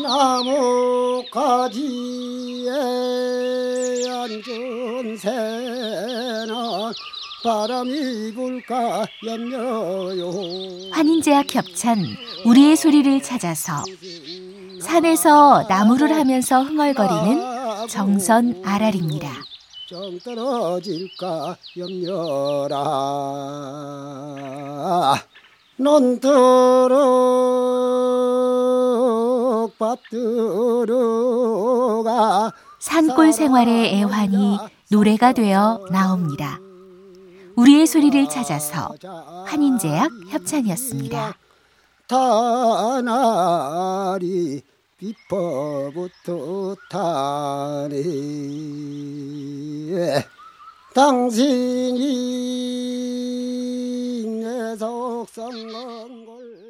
나무 가지에 앉은 새는 바람이 불까 염려요 환인제약 협찬 우리의 소리를 찾아서 산에서 나무를 하면서 흥얼거리는 정선 아랄입니다. 좀 떨어질까 염려라 논두룩 밭두룩아 산골 생활의 애환이 노래가 되어 나옵니다. 우리의 소리를 찾아서 한인제약 협찬이었습니다. 다나리 비퍼부터 타네 당신이 내 속성 걸